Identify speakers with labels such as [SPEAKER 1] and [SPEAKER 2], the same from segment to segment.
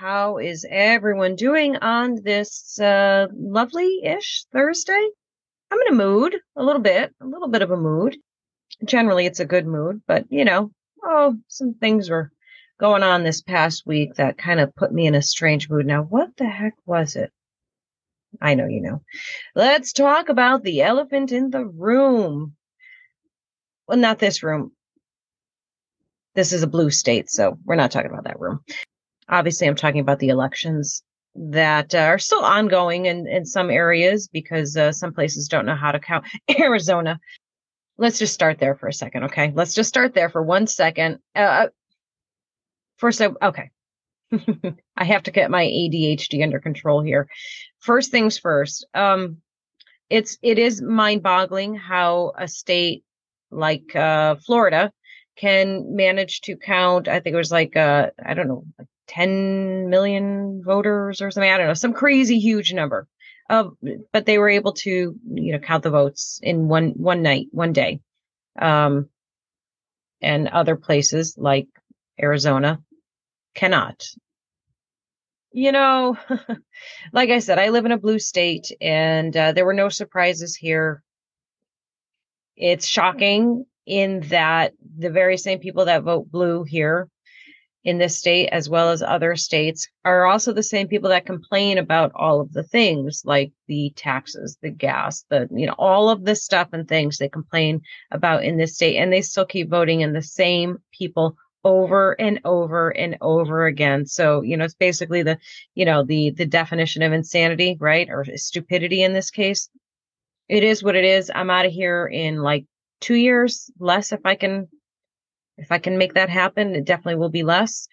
[SPEAKER 1] How is everyone doing on this uh, lovely ish Thursday? I'm in a mood, a little bit, a little bit of a mood. Generally, it's a good mood, but you know, oh, some things were going on this past week that kind of put me in a strange mood. Now, what the heck was it? I know you know. Let's talk about the elephant in the room. Well, not this room. This is a blue state, so we're not talking about that room. Obviously, I'm talking about the elections that uh, are still ongoing in, in some areas because uh, some places don't know how to count. Arizona. Let's just start there for a second, okay? Let's just start there for one second. Uh, uh first, I, okay. I have to get my ADHD under control here. First things first. Um, it's it is mind-boggling how a state like uh, Florida can manage to count. I think it was like uh, I don't know, 10 million voters or something. I don't know, some crazy huge number. Uh, but they were able to, you know, count the votes in one one night, one day. Um, and other places like Arizona cannot. You know, like I said, I live in a blue state, and uh, there were no surprises here. It's shocking in that the very same people that vote blue here in this state as well as other states are also the same people that complain about all of the things like the taxes the gas the you know all of the stuff and things they complain about in this state and they still keep voting in the same people over and over and over again. So you know it's basically the you know the the definition of insanity right or stupidity in this case. It is what it is. I'm out of here in like two years less if i can if I can make that happen, it definitely will be less.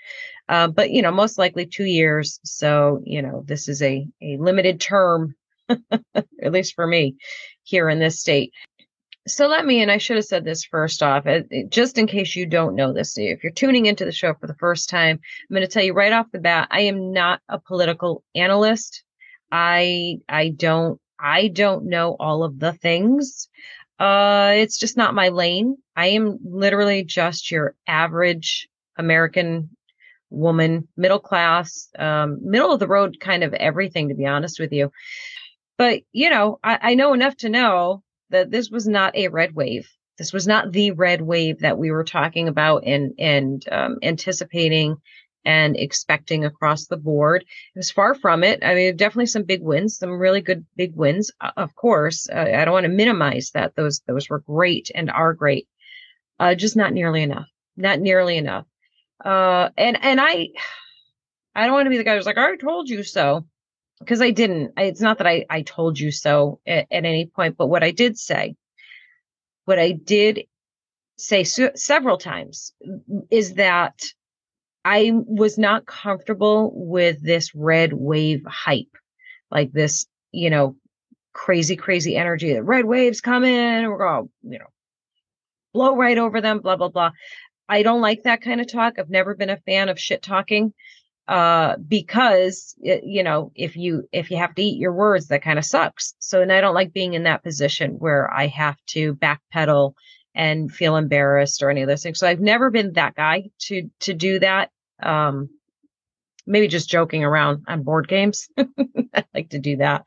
[SPEAKER 1] Uh, but you know, most likely two years. So you know, this is a a limited term, at least for me, here in this state. So let me, and I should have said this first off, just in case you don't know this, if you're tuning into the show for the first time, I'm going to tell you right off the bat, I am not a political analyst. I I don't I don't know all of the things. Uh, it's just not my lane. I am literally just your average American woman, middle class, um, middle of the road kind of everything, to be honest with you. But, you know, I, I know enough to know that this was not a red wave. This was not the red wave that we were talking about and, and um, anticipating and expecting across the board. It was far from it. I mean, definitely some big wins, some really good big wins. Of course, uh, I don't want to minimize that. Those those were great and are great. Uh, just not nearly enough. Not nearly enough. Uh, and and I, I don't want to be the guy who's like, I told you so, because I didn't. It's not that I I told you so at, at any point, but what I did say, what I did say several times, is that I was not comfortable with this red wave hype, like this, you know, crazy, crazy energy. The red waves come in, and we're all, you know, blow right over them, blah, blah, blah. I don't like that kind of talk. I've never been a fan of shit talking uh because you know if you if you have to eat your words that kind of sucks so and i don't like being in that position where i have to backpedal and feel embarrassed or any of those things. So I've never been that guy to to do that. Um, maybe just joking around on board games. I like to do that.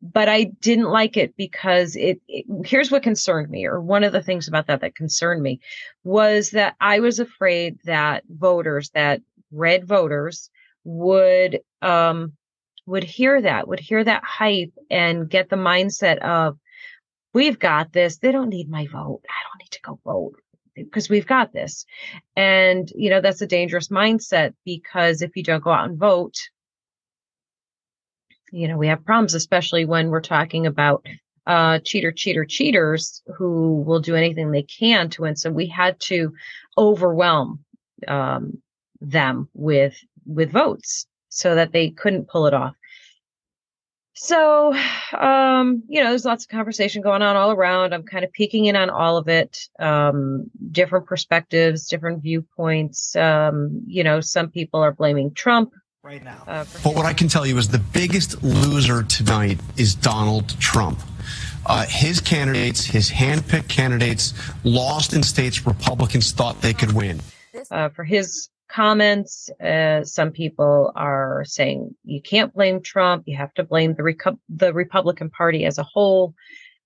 [SPEAKER 1] But I didn't like it because it, it, here's what concerned me, or one of the things about that that concerned me was that I was afraid that voters, that red voters would um would hear that, would hear that hype and get the mindset of we've got this. They don't need my vote. I don't need to go vote because we've got this. And, you know, that's a dangerous mindset because if you don't go out and vote, you know, we have problems, especially when we're talking about uh, cheater, cheater, cheaters who will do anything they can to win. So we had to overwhelm um, them with with votes so that they couldn't pull it off. So, um, you know, there's lots of conversation going on all around. I'm kind of peeking in on all of it, um, different perspectives, different viewpoints. Um, you know, some people are blaming Trump.
[SPEAKER 2] Right now. Uh, but what I can tell you is the biggest loser tonight is Donald Trump. Uh, his candidates, his handpicked candidates, lost in states Republicans thought they could win.
[SPEAKER 1] Uh, for his comments. Uh, some people are saying you can't blame Trump. You have to blame the Recu- the Republican Party as a whole.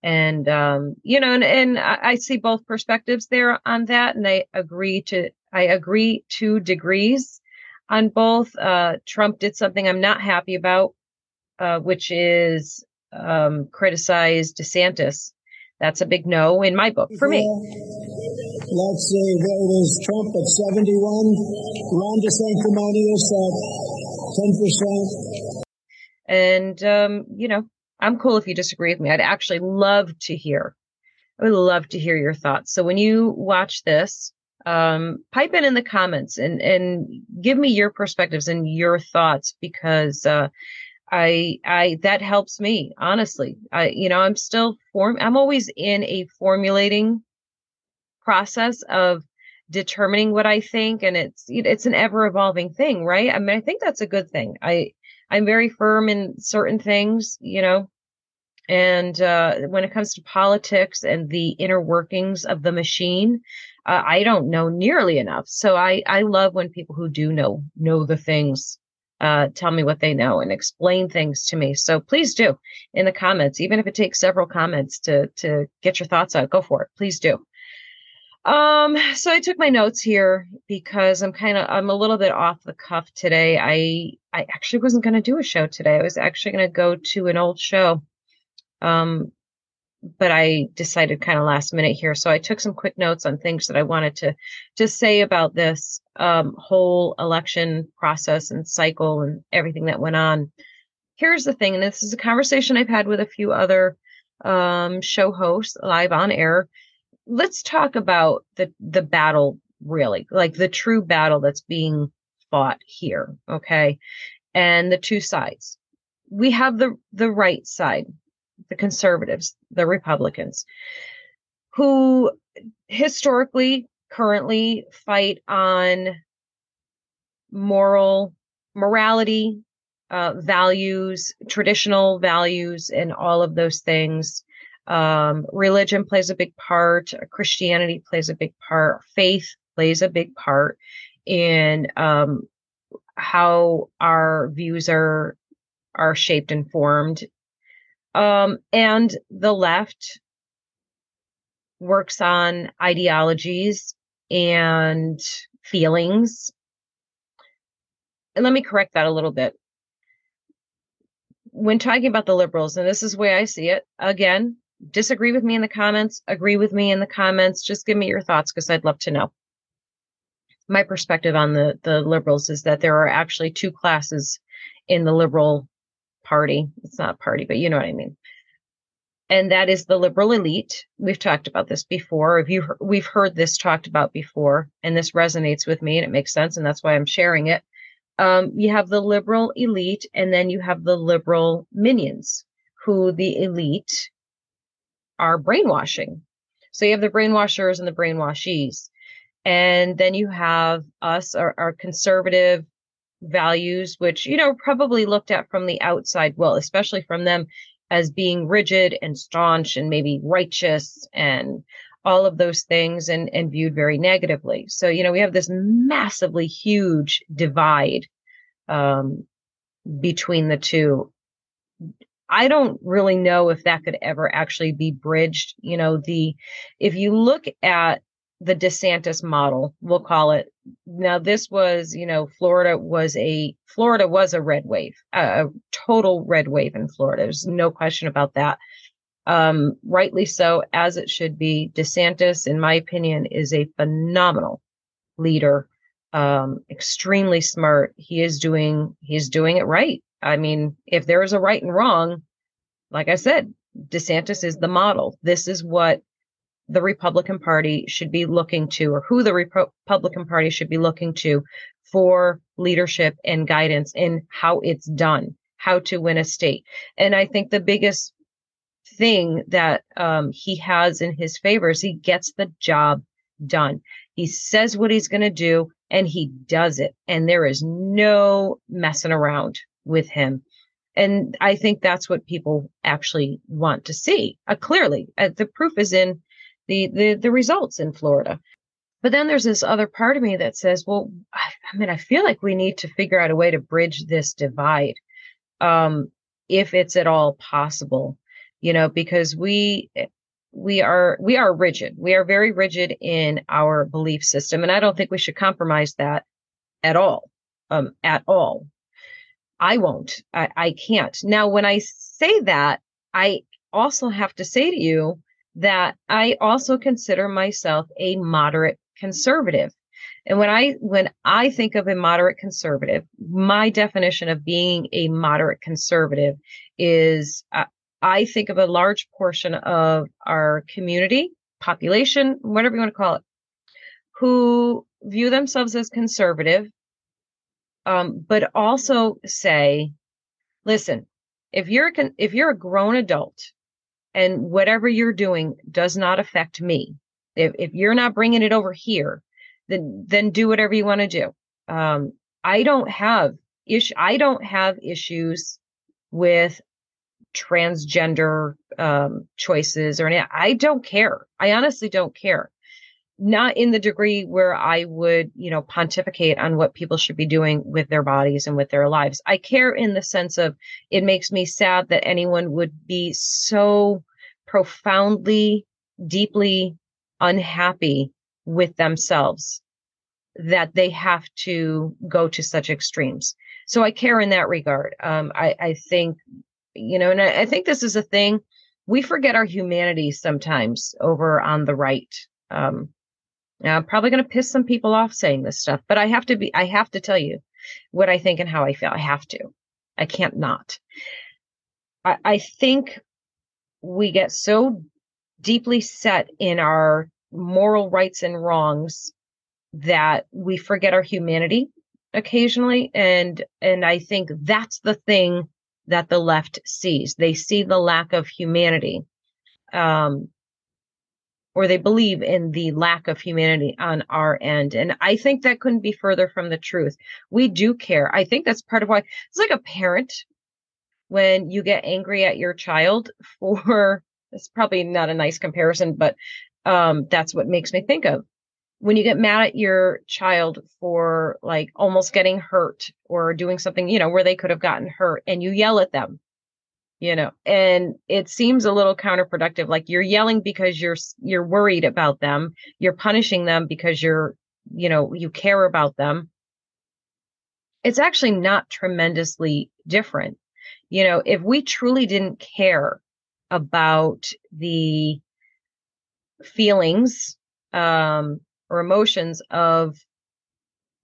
[SPEAKER 1] And um, you know, and, and I, I see both perspectives there on that, and I agree to I agree to degrees on both. Uh, Trump did something I'm not happy about, uh, which is um, criticize DeSantis. That's a big no in my book for me.
[SPEAKER 3] Let's see, there Trump at 71, Ron DeSanctimonious
[SPEAKER 1] at 10%. And, um, you know, I'm cool if you disagree with me. I'd actually love to hear. I would love to hear your thoughts. So when you watch this, um, pipe in in the comments and and give me your perspectives and your thoughts because uh, I I that helps me honestly. I you know I'm still form I'm always in a formulating process of determining what I think and it's it's an ever evolving thing, right? I mean I think that's a good thing. I I'm very firm in certain things, you know. And uh, when it comes to politics and the inner workings of the machine, I don't know nearly enough. So I I love when people who do know know the things uh, tell me what they know and explain things to me. So please do in the comments, even if it takes several comments to to get your thoughts out. Go for it. Please do. Um, so I took my notes here because I'm kind of I'm a little bit off the cuff today. I I actually wasn't going to do a show today. I was actually going to go to an old show. Um, but I decided kind of last minute here. So I took some quick notes on things that I wanted to just say about this um, whole election process and cycle and everything that went on. Here's the thing, and this is a conversation I've had with a few other um, show hosts live on air. Let's talk about the the battle, really, like the true battle that's being fought here. Okay, and the two sides. We have the the right side, the conservatives, the Republicans, who historically currently fight on moral morality, uh, values, traditional values, and all of those things. Um, religion plays a big part. Christianity plays a big part. Faith plays a big part in um, how our views are are shaped and formed. Um, and the left works on ideologies and feelings. And let me correct that a little bit. When talking about the liberals, and this is the way I see it, again, disagree with me in the comments, agree with me in the comments, just give me your thoughts because I'd love to know. My perspective on the, the liberals is that there are actually two classes in the liberal party. It's not a party, but you know what I mean and that is the liberal elite. We've talked about this before. If you we've heard this talked about before, and this resonates with me, and it makes sense, and that's why I'm sharing it. Um, you have the liberal elite, and then you have the liberal minions, who the elite are brainwashing. So you have the brainwashers and the brainwashees, and then you have us, our, our conservative values, which you know probably looked at from the outside. Well, especially from them as being rigid and staunch and maybe righteous and all of those things and, and viewed very negatively. So, you know, we have this massively huge divide um, between the two. I don't really know if that could ever actually be bridged. You know, the if you look at the DeSantis model, we'll call it. Now, this was, you know, Florida was a Florida was a red wave, a total red wave in Florida. There's no question about that. Um, rightly so, as it should be. DeSantis, in my opinion, is a phenomenal leader, um, extremely smart. He is doing he's doing it right. I mean, if there is a right and wrong, like I said, DeSantis is the model. This is what the Republican Party should be looking to, or who the Republican Party should be looking to for leadership and guidance in how it's done, how to win a state. And I think the biggest thing that um, he has in his favor is he gets the job done. He says what he's going to do and he does it. And there is no messing around with him. And I think that's what people actually want to see. Uh, clearly, uh, the proof is in the, the, the results in Florida. But then there's this other part of me that says, well, I, I mean, I feel like we need to figure out a way to bridge this divide, um, if it's at all possible, you know, because we we are we are rigid. We are very rigid in our belief system, and I don't think we should compromise that at all. Um, at all. I won't. I, I can't. Now, when I say that, I also have to say to you that I also consider myself a moderate conservative. And when I when I think of a moderate conservative, my definition of being a moderate conservative is uh, I think of a large portion of our community, population, whatever you want to call it, who view themselves as conservative, um, but also say, listen, if you're if you're a grown adult and whatever you're doing does not affect me, if if you're not bringing it over here, then then do whatever you want to do. Um, I don't have ish. I don't have issues with transgender um, choices or any. I don't care. I honestly don't care. Not in the degree where I would, you know, pontificate on what people should be doing with their bodies and with their lives. I care in the sense of it makes me sad that anyone would be so profoundly, deeply unhappy with themselves that they have to go to such extremes. So I care in that regard. Um, I, I think you know, and I, I think this is a thing we forget our humanity sometimes over on the right. Um, I'm probably going to piss some people off saying this stuff, but I have to be, I have to tell you what I think and how I feel. I have to. I can't not. I, I think we get so deeply set in our moral rights and wrongs that we forget our humanity occasionally and and i think that's the thing that the left sees. They see the lack of humanity, um, or they believe in the lack of humanity on our end. And I think that couldn't be further from the truth. We do care. I think that's part of why it's like a parent when you get angry at your child for it's probably not a nice comparison, but um, that's what makes me think of when you get mad at your child for like almost getting hurt or doing something, you know, where they could have gotten hurt and you yell at them, you know, and it seems a little counterproductive. Like you're yelling because you're, you're worried about them. You're punishing them because you're, you know, you care about them. It's actually not tremendously different. You know, if we truly didn't care about the feelings um or emotions of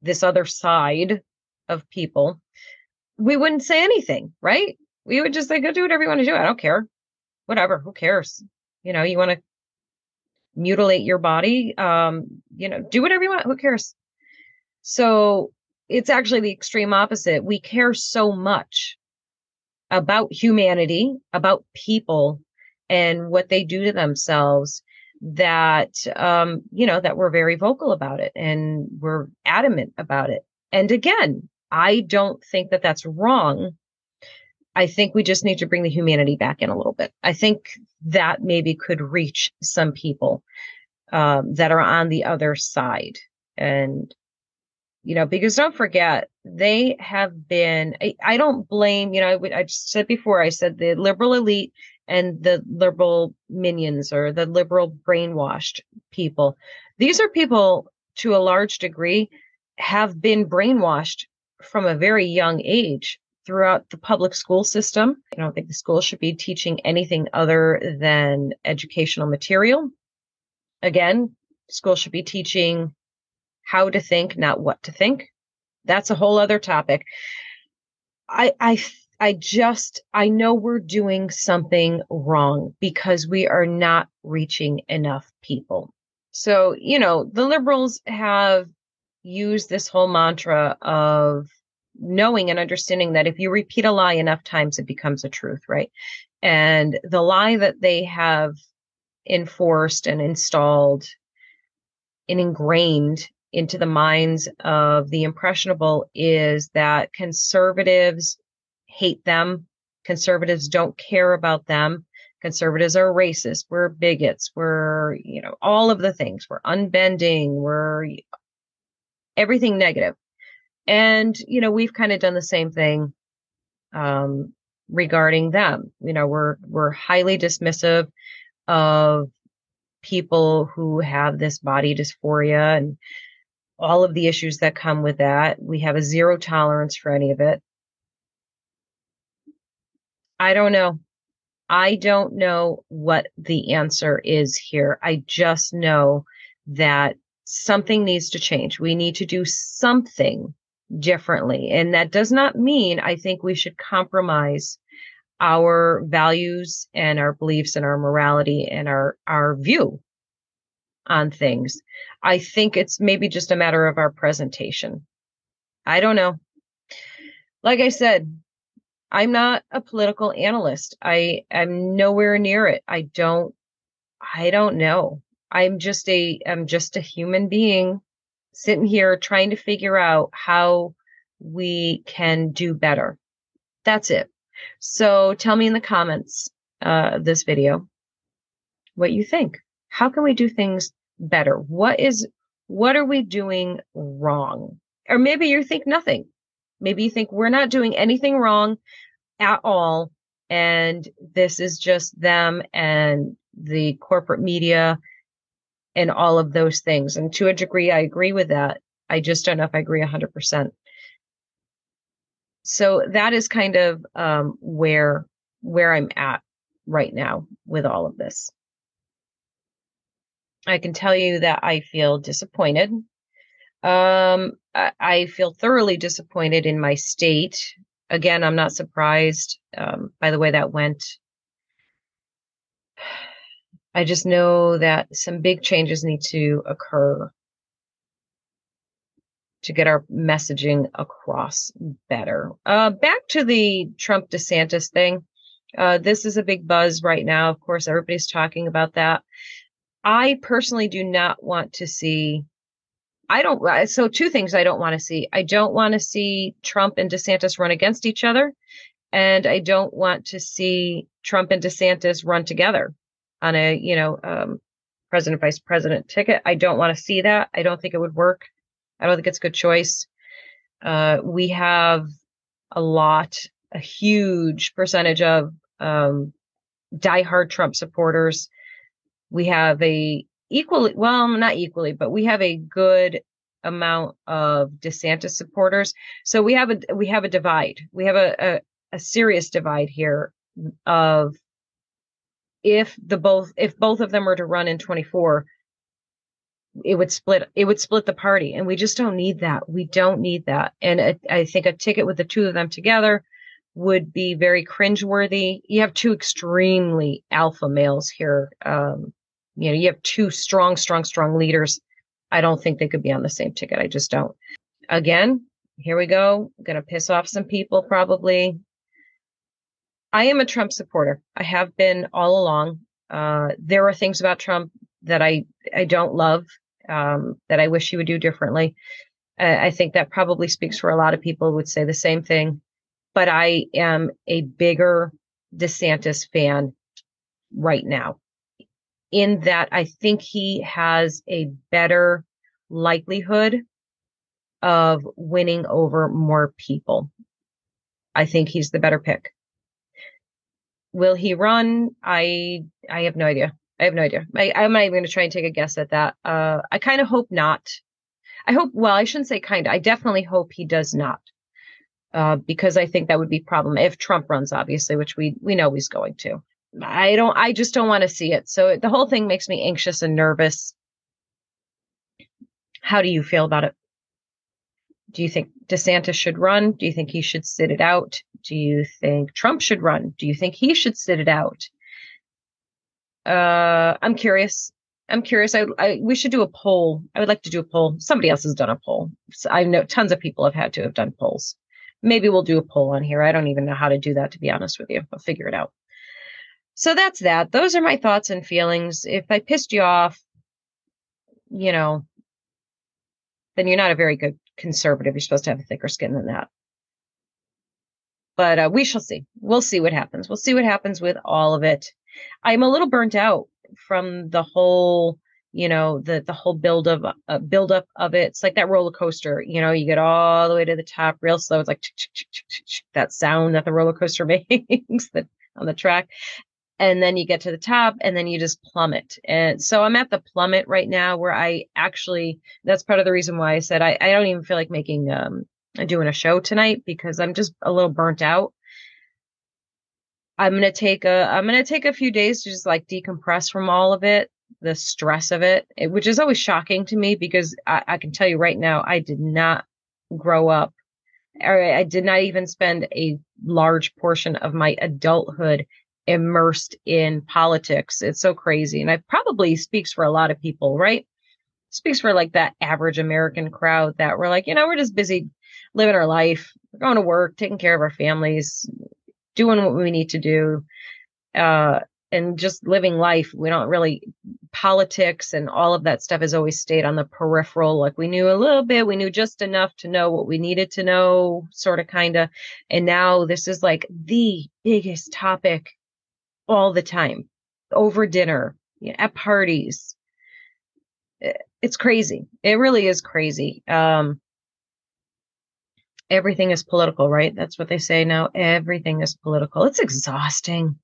[SPEAKER 1] this other side of people, we wouldn't say anything, right? We would just say, go do whatever you want to do. I don't care. Whatever. Who cares? You know, you want to mutilate your body, um, you know, do whatever you want. Who cares? So it's actually the extreme opposite. We care so much about humanity, about people and what they do to themselves that um, you know that we're very vocal about it and we're adamant about it. And again i don't think that that's wrong. I think we just need to bring the humanity back in a little bit. I think that maybe could reach some people um, that are on the other side. And you know because don't forget they have been i, I don't blame you know I, I said before i said the liberal elite and the liberal minions or the liberal brainwashed people. These are people to a large degree have been brainwashed from a very young age throughout the public school system. I don't think the school should be teaching anything other than educational material. Again, school should be teaching how to think, not what to think. That's a whole other topic. I, I I just, I know we're doing something wrong because we are not reaching enough people. So, you know, the liberals have used this whole mantra of knowing and understanding that if you repeat a lie enough times, it becomes a truth, right? And the lie that they have enforced and installed and ingrained into the minds of the impressionable is that conservatives hate them. Conservatives don't care about them. Conservatives are racist. We're bigots. We're, you know, all of the things. We're unbending. We're everything negative. And, you know, we've kind of done the same thing um, regarding them. You know, we're we're highly dismissive of people who have this body dysphoria and all of the issues that come with that. We have a zero tolerance for any of it. I don't know. I don't know what the answer is here. I just know that something needs to change. We need to do something differently. And that does not mean I think we should compromise our values and our beliefs and our morality and our, our view on things. I think it's maybe just a matter of our presentation. I don't know. Like I said, I'm not a political analyst. I am nowhere near it. I don't I don't know. I'm just a I'm just a human being sitting here trying to figure out how we can do better. That's it. So tell me in the comments uh, this video what you think. How can we do things better? What is what are we doing wrong? Or maybe you think nothing. Maybe you think we're not doing anything wrong at all. And this is just them and the corporate media and all of those things. And to a degree, I agree with that. I just don't know if I agree 100%. So that is kind of um, where where I'm at right now with all of this. I can tell you that I feel disappointed. Um, I, I feel thoroughly disappointed in my state again, I'm not surprised um, by the way that went. I just know that some big changes need to occur to get our messaging across better. Uh, back to the Trump DeSantis thing. Uh, this is a big buzz right now. Of course, everybody's talking about that. I personally do not want to see I don't. So two things I don't want to see. I don't want to see Trump and DeSantis run against each other, and I don't want to see Trump and DeSantis run together on a you know um, president vice president ticket. I don't want to see that. I don't think it would work. I don't think it's a good choice. Uh, we have a lot, a huge percentage of um, diehard Trump supporters. We have a equally well not equally but we have a good amount of desantis supporters. So we have a we have a divide. We have a, a, a serious divide here of if the both if both of them were to run in 24 it would split it would split the party and we just don't need that. We don't need that. And a, I think a ticket with the two of them together would be very cringeworthy. You have two extremely alpha males here um, you know, you have two strong, strong, strong leaders. I don't think they could be on the same ticket. I just don't. Again, here we go. Going to piss off some people probably. I am a Trump supporter. I have been all along. Uh, there are things about Trump that I I don't love. Um, that I wish he would do differently. Uh, I think that probably speaks for a lot of people would say the same thing. But I am a bigger DeSantis fan right now in that I think he has a better likelihood of winning over more people. I think he's the better pick. Will he run? I I have no idea. I have no idea. I, I'm not even going to try and take a guess at that. Uh, I kind of hope not. I hope. Well, I shouldn't say kind. I definitely hope he does not, uh, because I think that would be problem if Trump runs, obviously, which we we know he's going to. I don't, I just don't want to see it. So the whole thing makes me anxious and nervous. How do you feel about it? Do you think DeSantis should run? Do you think he should sit it out? Do you think Trump should run? Do you think he should sit it out? Uh, I'm curious. I'm curious. I, I, we should do a poll. I would like to do a poll. Somebody else has done a poll. So I know tons of people have had to have done polls. Maybe we'll do a poll on here. I don't even know how to do that, to be honest with you. I'll figure it out. So that's that. Those are my thoughts and feelings. If I pissed you off, you know, then you're not a very good conservative. You're supposed to have a thicker skin than that. But uh, we shall see. We'll see what happens. We'll see what happens with all of it. I'm a little burnt out from the whole you know the the whole build of uh, build up of it it's like that roller coaster you know you get all the way to the top real slow it's like that sound that the roller coaster makes that on the track and then you get to the top and then you just plummet. And so i'm at the plummet right now where i actually that's part of the reason why i said i, I don't even feel like making um doing a show tonight because i'm just a little burnt out. I'm gonna take a i'm gonna take a few days to just like decompress from all of it the stress of it, it which is always shocking to me because I, I, can tell you right now, I did not grow up, or I did not even spend a large portion of my adulthood immersed in politics. It's so crazy. And it probably speaks for a lot of people, right? Speaks for like that average American crowd that we're like, you know, we're just busy living our life, we're going to work, taking care of our families, doing what we need to do. Uh, and just living life. We don't really politics and all of that stuff has always stayed on the peripheral. Like we knew a little bit, we knew just enough to know what we needed to know, sort of kind of. And now this is like the biggest topic all the time over dinner, at parties. It's crazy. It really is crazy. Um, everything is political, right? That's what they say now. Everything is political. It's exhausting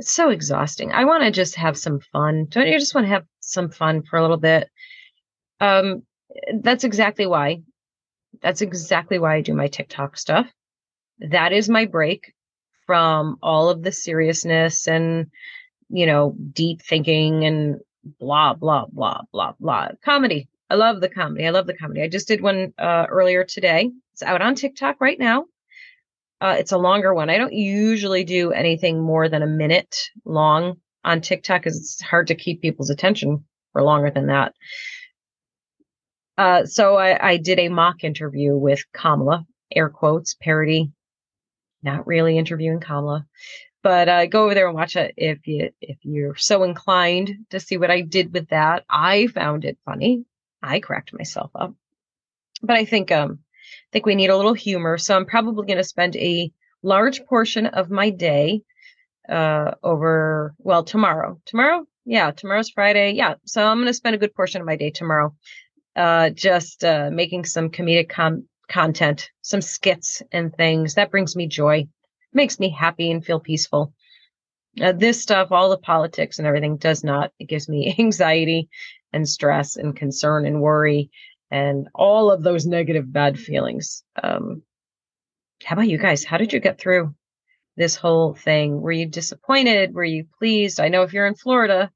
[SPEAKER 1] it's so exhausting. I want to just have some fun. Don't you just want to have some fun for a little bit? Um, that's exactly why. That's exactly why I do my TikTok stuff. That is my break from all of the seriousness and, you know, deep thinking and blah, blah, blah, blah, blah. Comedy. I love the comedy. I love the comedy. I just did one uh, earlier today. It's out on TikTok right now. Uh, it's a longer one. I don't usually do anything more than a minute long on TikTok because it's hard to keep people's attention for longer than that. Uh, so I, I, did a mock interview with Kamala, air quotes, parody. Not really interviewing Kamala, but uh, go over there and watch it if you if you're so inclined to see what I did with that. I found it funny. I cracked myself up, but I think um think we need a little humor. So I'm probably going to spend a large portion of my day uh, over, well, tomorrow. Tomorrow? Yeah, tomorrow's Friday. Yeah. So I'm going to spend a good portion of my day tomorrow uh, just uh, making some comedic com- content, some skits and things. That brings me joy, makes me happy and feel peaceful. Uh, this stuff, all the politics and everything, does not. It gives me anxiety and stress and concern and worry and all of those negative, bad feelings. Um, how about you guys? How did you get through this whole thing? Were you disappointed? Were you pleased? I know if you're in Florida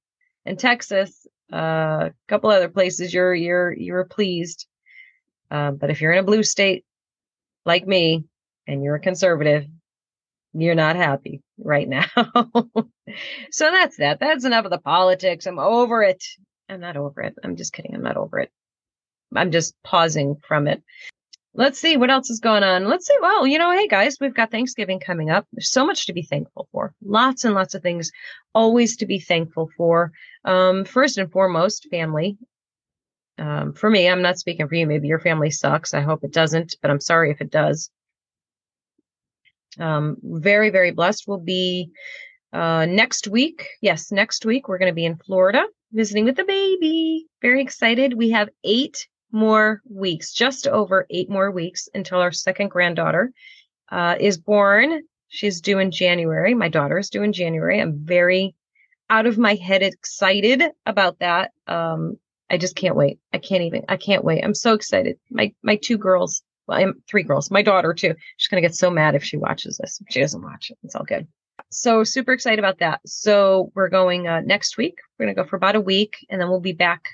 [SPEAKER 1] and Texas, uh, a couple other places, you're you're you're pleased. Uh, but if you're in a blue state like me and you're a conservative, you're not happy right now. so that's that. That's enough of the politics. I'm over it. I'm not over it. I'm just kidding. I'm not over it. I'm just pausing from it. Let's see what else is going on. Let's see. Well, you know, hey guys, we've got Thanksgiving coming up. There's so much to be thankful for. Lots and lots of things always to be thankful for. Um, first and foremost, family. Um, for me, I'm not speaking for you. Maybe your family sucks. I hope it doesn't, but I'm sorry if it does. Um, very, very blessed. We'll be uh, next week. Yes, next week we're going to be in Florida visiting with the baby. Very excited. We have eight more weeks, just over eight more weeks until our second granddaughter uh, is born. She's due in January. My daughter is due in January. I'm very out of my head excited about that. Um, I just can't wait. I can't even. I can't wait. I'm so excited. My my two girls. Well, I'm three girls. My daughter too. She's gonna get so mad if she watches this. She doesn't watch it. It's all good. So super excited about that. So we're going uh, next week. We're gonna go for about a week, and then we'll be back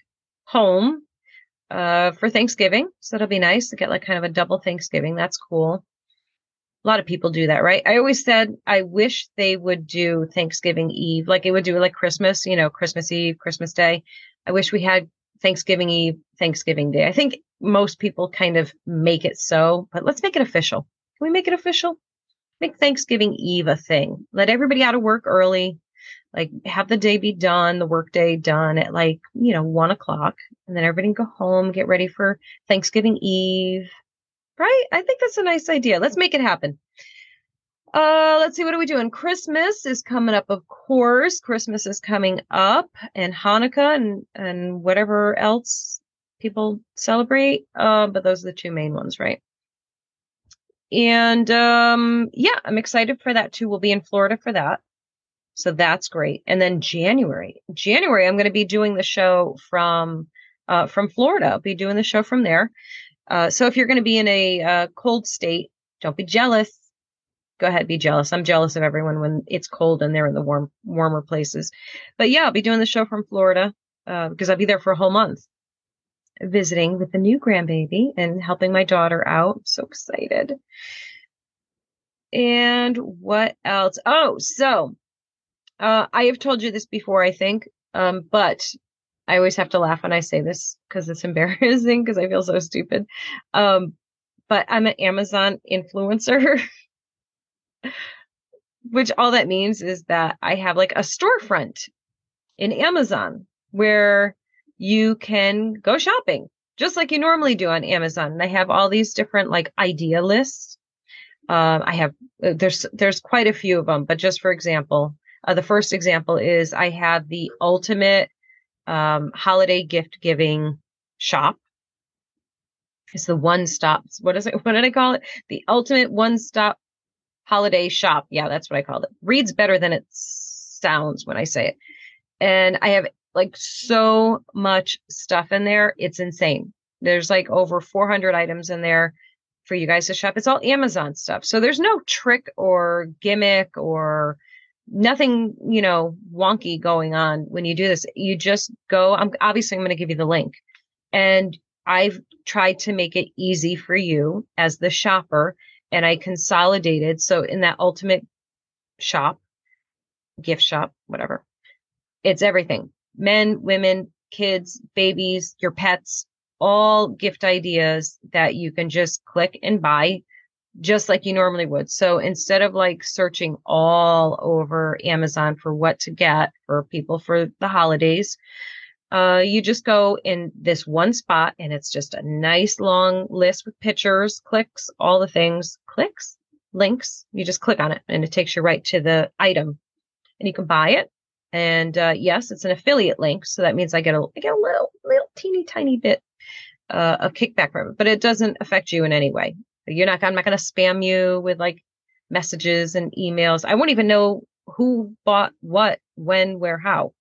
[SPEAKER 1] home uh, for Thanksgiving. So it'll be nice to get like kind of a double Thanksgiving. That's cool. A lot of people do that, right? I always said I wish they would do Thanksgiving Eve, like it would do like Christmas, you know, Christmas Eve, Christmas Day. I wish we had Thanksgiving Eve, Thanksgiving Day. I think most people kind of make it so, but let's make it official. Can we make it official? Make Thanksgiving Eve a thing. Let everybody out of work early like have the day be done, the workday done at like, you know, one o'clock, and then everybody go home, get ready for Thanksgiving Eve. Right? I think that's a nice idea. Let's make it happen. Uh, let's see, what are we doing? Christmas is coming up, of course. Christmas is coming up, and Hanukkah and and whatever else people celebrate. Uh, but those are the two main ones, right? And um, yeah, I'm excited for that too. We'll be in Florida for that. So that's great. And then January, January, I'm going to be doing the show from uh, from Florida. I'll be doing the show from there. Uh, so if you're going to be in a uh, cold state, don't be jealous. Go ahead, be jealous. I'm jealous of everyone when it's cold and they're in the warm, warmer places. But yeah, I'll be doing the show from Florida uh, because I'll be there for a whole month, visiting with the new grandbaby and helping my daughter out. I'm so excited. And what else? Oh, so uh, I have told you this before, I think, um, but I always have to laugh when I say this because it's embarrassing because I feel so stupid. Um, but I'm an Amazon influencer, which all that means is that I have like a storefront in Amazon where you can go shopping just like you normally do on Amazon. And I have all these different like idea lists. Um, I have uh, there's there's quite a few of them, but just for example, uh, the first example is I have the ultimate um, holiday gift giving shop. It's the one stop. What is it? What did I call it? The ultimate one stop holiday shop. Yeah, that's what I called it. Reads better than it sounds when I say it. And I have like so much stuff in there. It's insane. There's like over 400 items in there for you guys to shop. It's all Amazon stuff. So there's no trick or gimmick or nothing, you know, wonky going on when you do this. You just go, I'm obviously I'm going to give you the link. And I've tried to make it easy for you as the shopper and I consolidated. So in that ultimate shop, gift shop, whatever, it's everything men, women, kids, babies, your pets, all gift ideas that you can just click and buy just like you normally would. So instead of like searching all over Amazon for what to get for people for the holidays, uh, you just go in this one spot and it's just a nice long list with pictures, clicks, all the things, clicks, links. You just click on it and it takes you right to the item and you can buy it. And uh, yes, it's an affiliate link, so that means I get a I get a little little teeny tiny bit uh, of kickback from it, but it doesn't affect you in any way. You're not, I'm not going to spam you with like messages and emails. I won't even know who bought what, when, where, how.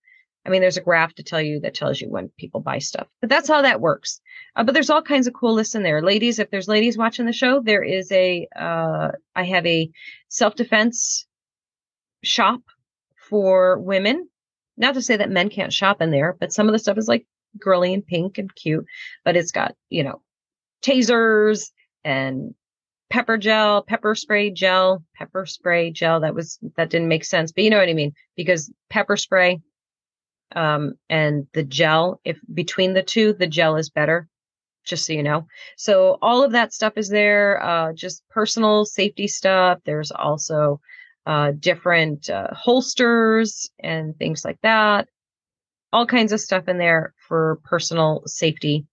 [SPEAKER 1] I mean, there's a graph to tell you that tells you when people buy stuff, but that's how that works. Uh, but there's all kinds of cool lists in there. Ladies, if there's ladies watching the show, there is a, uh, I have a self defense shop for women. Not to say that men can't shop in there, but some of the stuff is like girly and pink and cute, but it's got, you know, tasers and pepper gel, pepper spray gel, pepper spray gel. That was, that didn't make sense, but you know what I mean? Because pepper spray, um, and the gel, if between the two, the gel is better, just so you know. So all of that stuff is there, uh, just personal safety stuff. There's also, uh, different, uh, holsters and things like that. All kinds of stuff in there for personal safety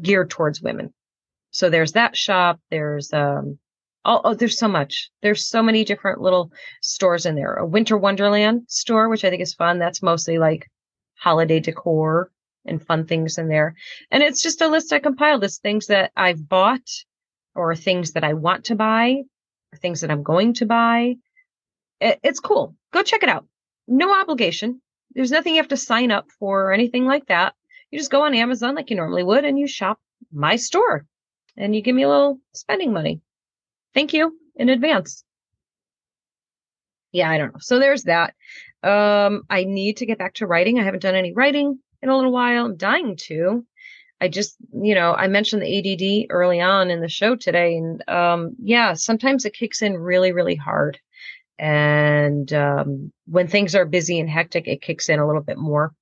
[SPEAKER 1] geared towards women. So there's that shop. There's um oh, oh there's so much. There's so many different little stores in there. A Winter Wonderland store, which I think is fun. That's mostly like holiday decor and fun things in there. And it's just a list I compiled. It's things that I've bought or things that I want to buy or things that I'm going to buy. It, it's cool. Go check it out. No obligation. There's nothing you have to sign up for or anything like that. You just go on Amazon like you normally would and you shop my store and you give me a little spending money. Thank you in advance. Yeah, I don't know. So there's that. Um, I need to get back to writing. I haven't done any writing in a little while. I'm dying to. I just, you know, I mentioned the ADD early on in the show today. And um, yeah, sometimes it kicks in really, really hard. And um, when things are busy and hectic, it kicks in a little bit more.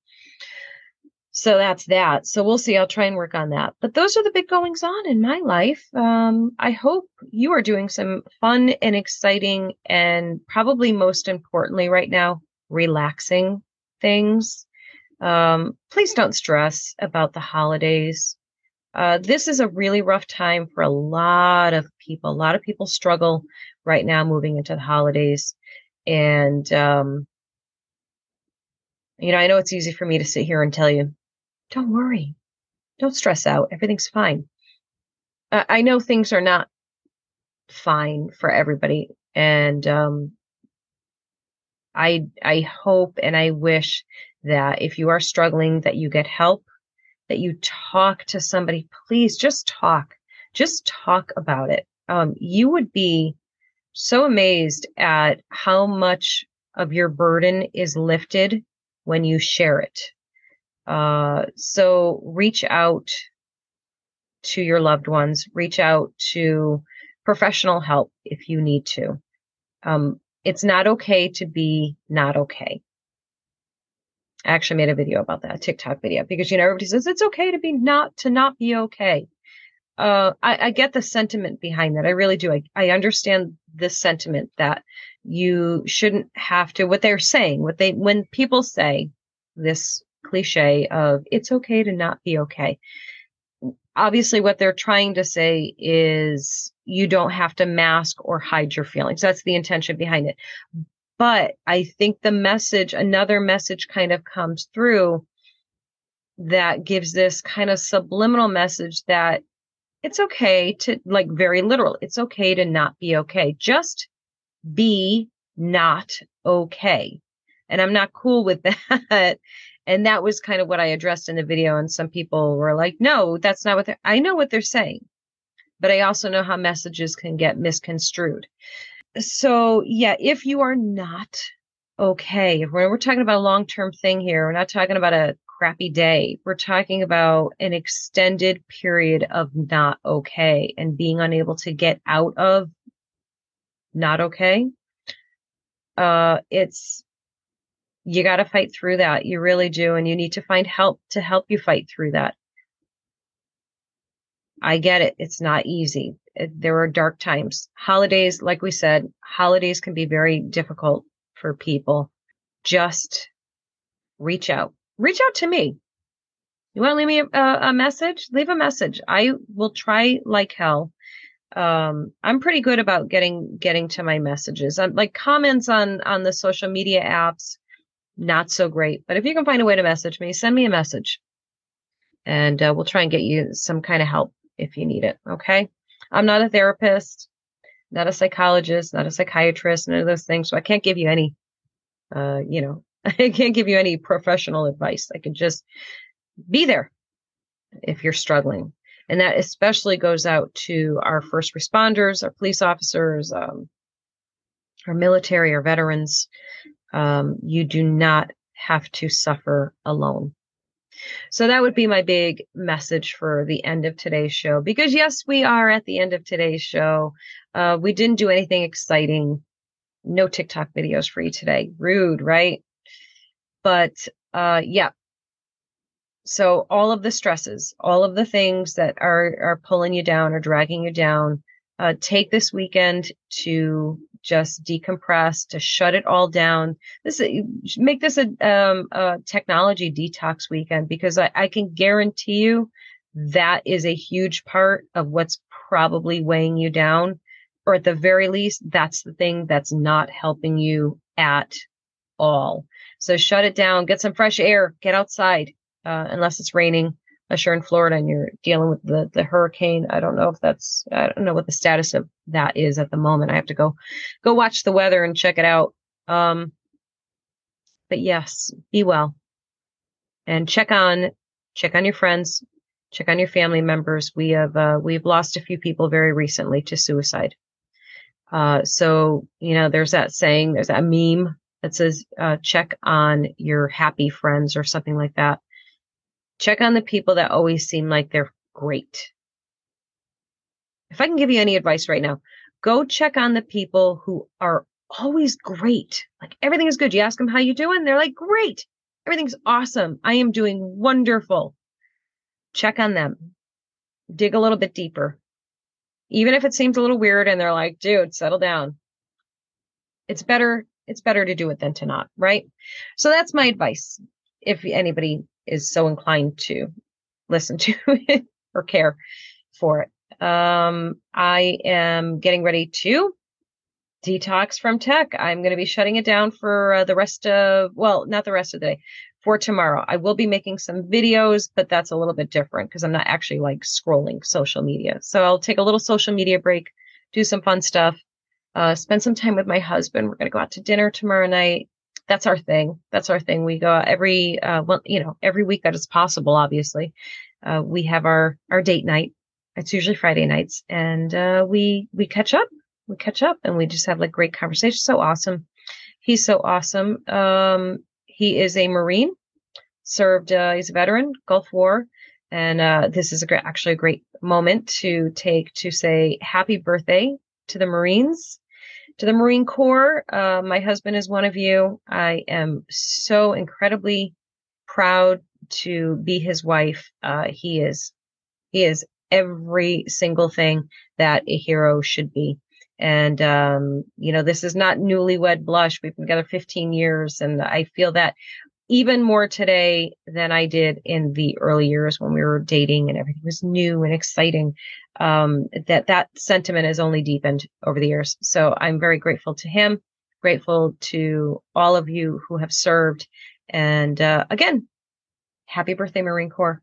[SPEAKER 1] So that's that. So we'll see. I'll try and work on that. But those are the big goings on in my life. Um, I hope you are doing some fun and exciting, and probably most importantly, right now, relaxing things. Um, please don't stress about the holidays. Uh, this is a really rough time for a lot of people. A lot of people struggle right now moving into the holidays. And, um, you know, I know it's easy for me to sit here and tell you, don't worry, don't stress out, everything's fine. Uh, I know things are not fine for everybody. And, um, I, I hope and I wish that if you are struggling, that you get help, that you talk to somebody. Please just talk. Just talk about it. Um, you would be so amazed at how much of your burden is lifted when you share it. Uh, so reach out to your loved ones, reach out to professional help if you need to. Um, it's not okay to be not okay. I actually made a video about that, a TikTok video, because you know everybody says it's okay to be not to not be okay. Uh, I, I get the sentiment behind that. I really do. I, I understand the sentiment that you shouldn't have to. What they're saying, what they when people say this cliche of it's okay to not be okay. Obviously, what they're trying to say is you don't have to mask or hide your feelings. That's the intention behind it. But I think the message, another message kind of comes through that gives this kind of subliminal message that it's okay to, like, very literal, it's okay to not be okay. Just be not okay. And I'm not cool with that. And that was kind of what I addressed in the video. And some people were like, no, that's not what I know what they're saying. But I also know how messages can get misconstrued so yeah, if you are not okay, we're, we're talking about a long term thing here, we're not talking about a crappy day. We're talking about an extended period of not okay and being unable to get out of not okay. Uh, it's, you got to fight through that. You really do. And you need to find help to help you fight through that. I get it. It's not easy there are dark times. Holidays, like we said, holidays can be very difficult for people. Just reach out. Reach out to me. You want to leave me a, a message? Leave a message. I will try like hell. Um, I'm pretty good about getting getting to my messages. I'm like comments on on the social media apps, not so great. But if you can find a way to message me, send me a message, and uh, we'll try and get you some kind of help if you need it. Okay. I'm not a therapist, not a psychologist, not a psychiatrist, none of those things. So I can't give you any, uh, you know, I can't give you any professional advice. I can just be there if you're struggling. And that especially goes out to our first responders, our police officers, um, our military, our veterans. Um, you do not have to suffer alone. So that would be my big message for the end of today's show. Because yes, we are at the end of today's show. Uh, we didn't do anything exciting. No TikTok videos for you today. Rude, right? But uh, yeah. So all of the stresses, all of the things that are are pulling you down or dragging you down, uh, take this weekend to just decompress, to shut it all down. This make this a, um, a technology detox weekend because I, I can guarantee you that is a huge part of what's probably weighing you down, or at the very least, that's the thing that's not helping you at all. So shut it down, get some fresh air, get outside, uh, unless it's raining unless you're in Florida and you're dealing with the the hurricane. I don't know if that's I don't know what the status of that is at the moment. I have to go go watch the weather and check it out. Um, but yes, be well and check on check on your friends, check on your family members. We have uh, we've lost a few people very recently to suicide. Uh, so you know, there's that saying, there's that meme that says, uh, check on your happy friends or something like that. Check on the people that always seem like they're great. If I can give you any advice right now, go check on the people who are always great. Like everything is good. You ask them how you doing, they're like, "Great. Everything's awesome. I am doing wonderful." Check on them. Dig a little bit deeper. Even if it seems a little weird and they're like, "Dude, settle down." It's better it's better to do it than to not, right? So that's my advice. If anybody is so inclined to listen to it or care for it. Um, I am getting ready to detox from tech. I'm going to be shutting it down for uh, the rest of, well, not the rest of the day, for tomorrow. I will be making some videos, but that's a little bit different because I'm not actually like scrolling social media. So I'll take a little social media break, do some fun stuff, uh, spend some time with my husband. We're going to go out to dinner tomorrow night. That's our thing. That's our thing. We go every, uh, well, you know, every week that is possible, obviously. Uh, we have our, our date night. It's usually Friday nights and, uh, we, we catch up we catch up and we just have like great conversation. So awesome. He's so awesome. Um, he is a Marine, served, uh, he's a veteran, Gulf War. And uh, this is a great, actually a great moment to take to say happy birthday to the Marines, to the Marine Corps. Uh, my husband is one of you. I am so incredibly proud to be his wife. Uh, he is, he is every single thing that a hero should be. And, um, you know, this is not newlywed blush. We've been together 15 years. And I feel that even more today than I did in the early years when we were dating and everything was new and exciting. Um, that that sentiment has only deepened over the years. So I'm very grateful to him, grateful to all of you who have served. And uh, again, happy birthday, Marine Corps.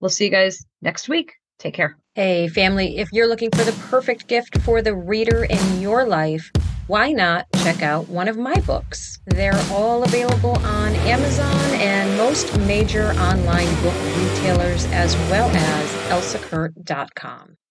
[SPEAKER 1] We'll see you guys next week. Take care.
[SPEAKER 4] Hey, family, if you're looking for the perfect gift for the reader in your life, why not check out one of my books? They're all available on Amazon and most major online book retailers, as well as elsakurt.com.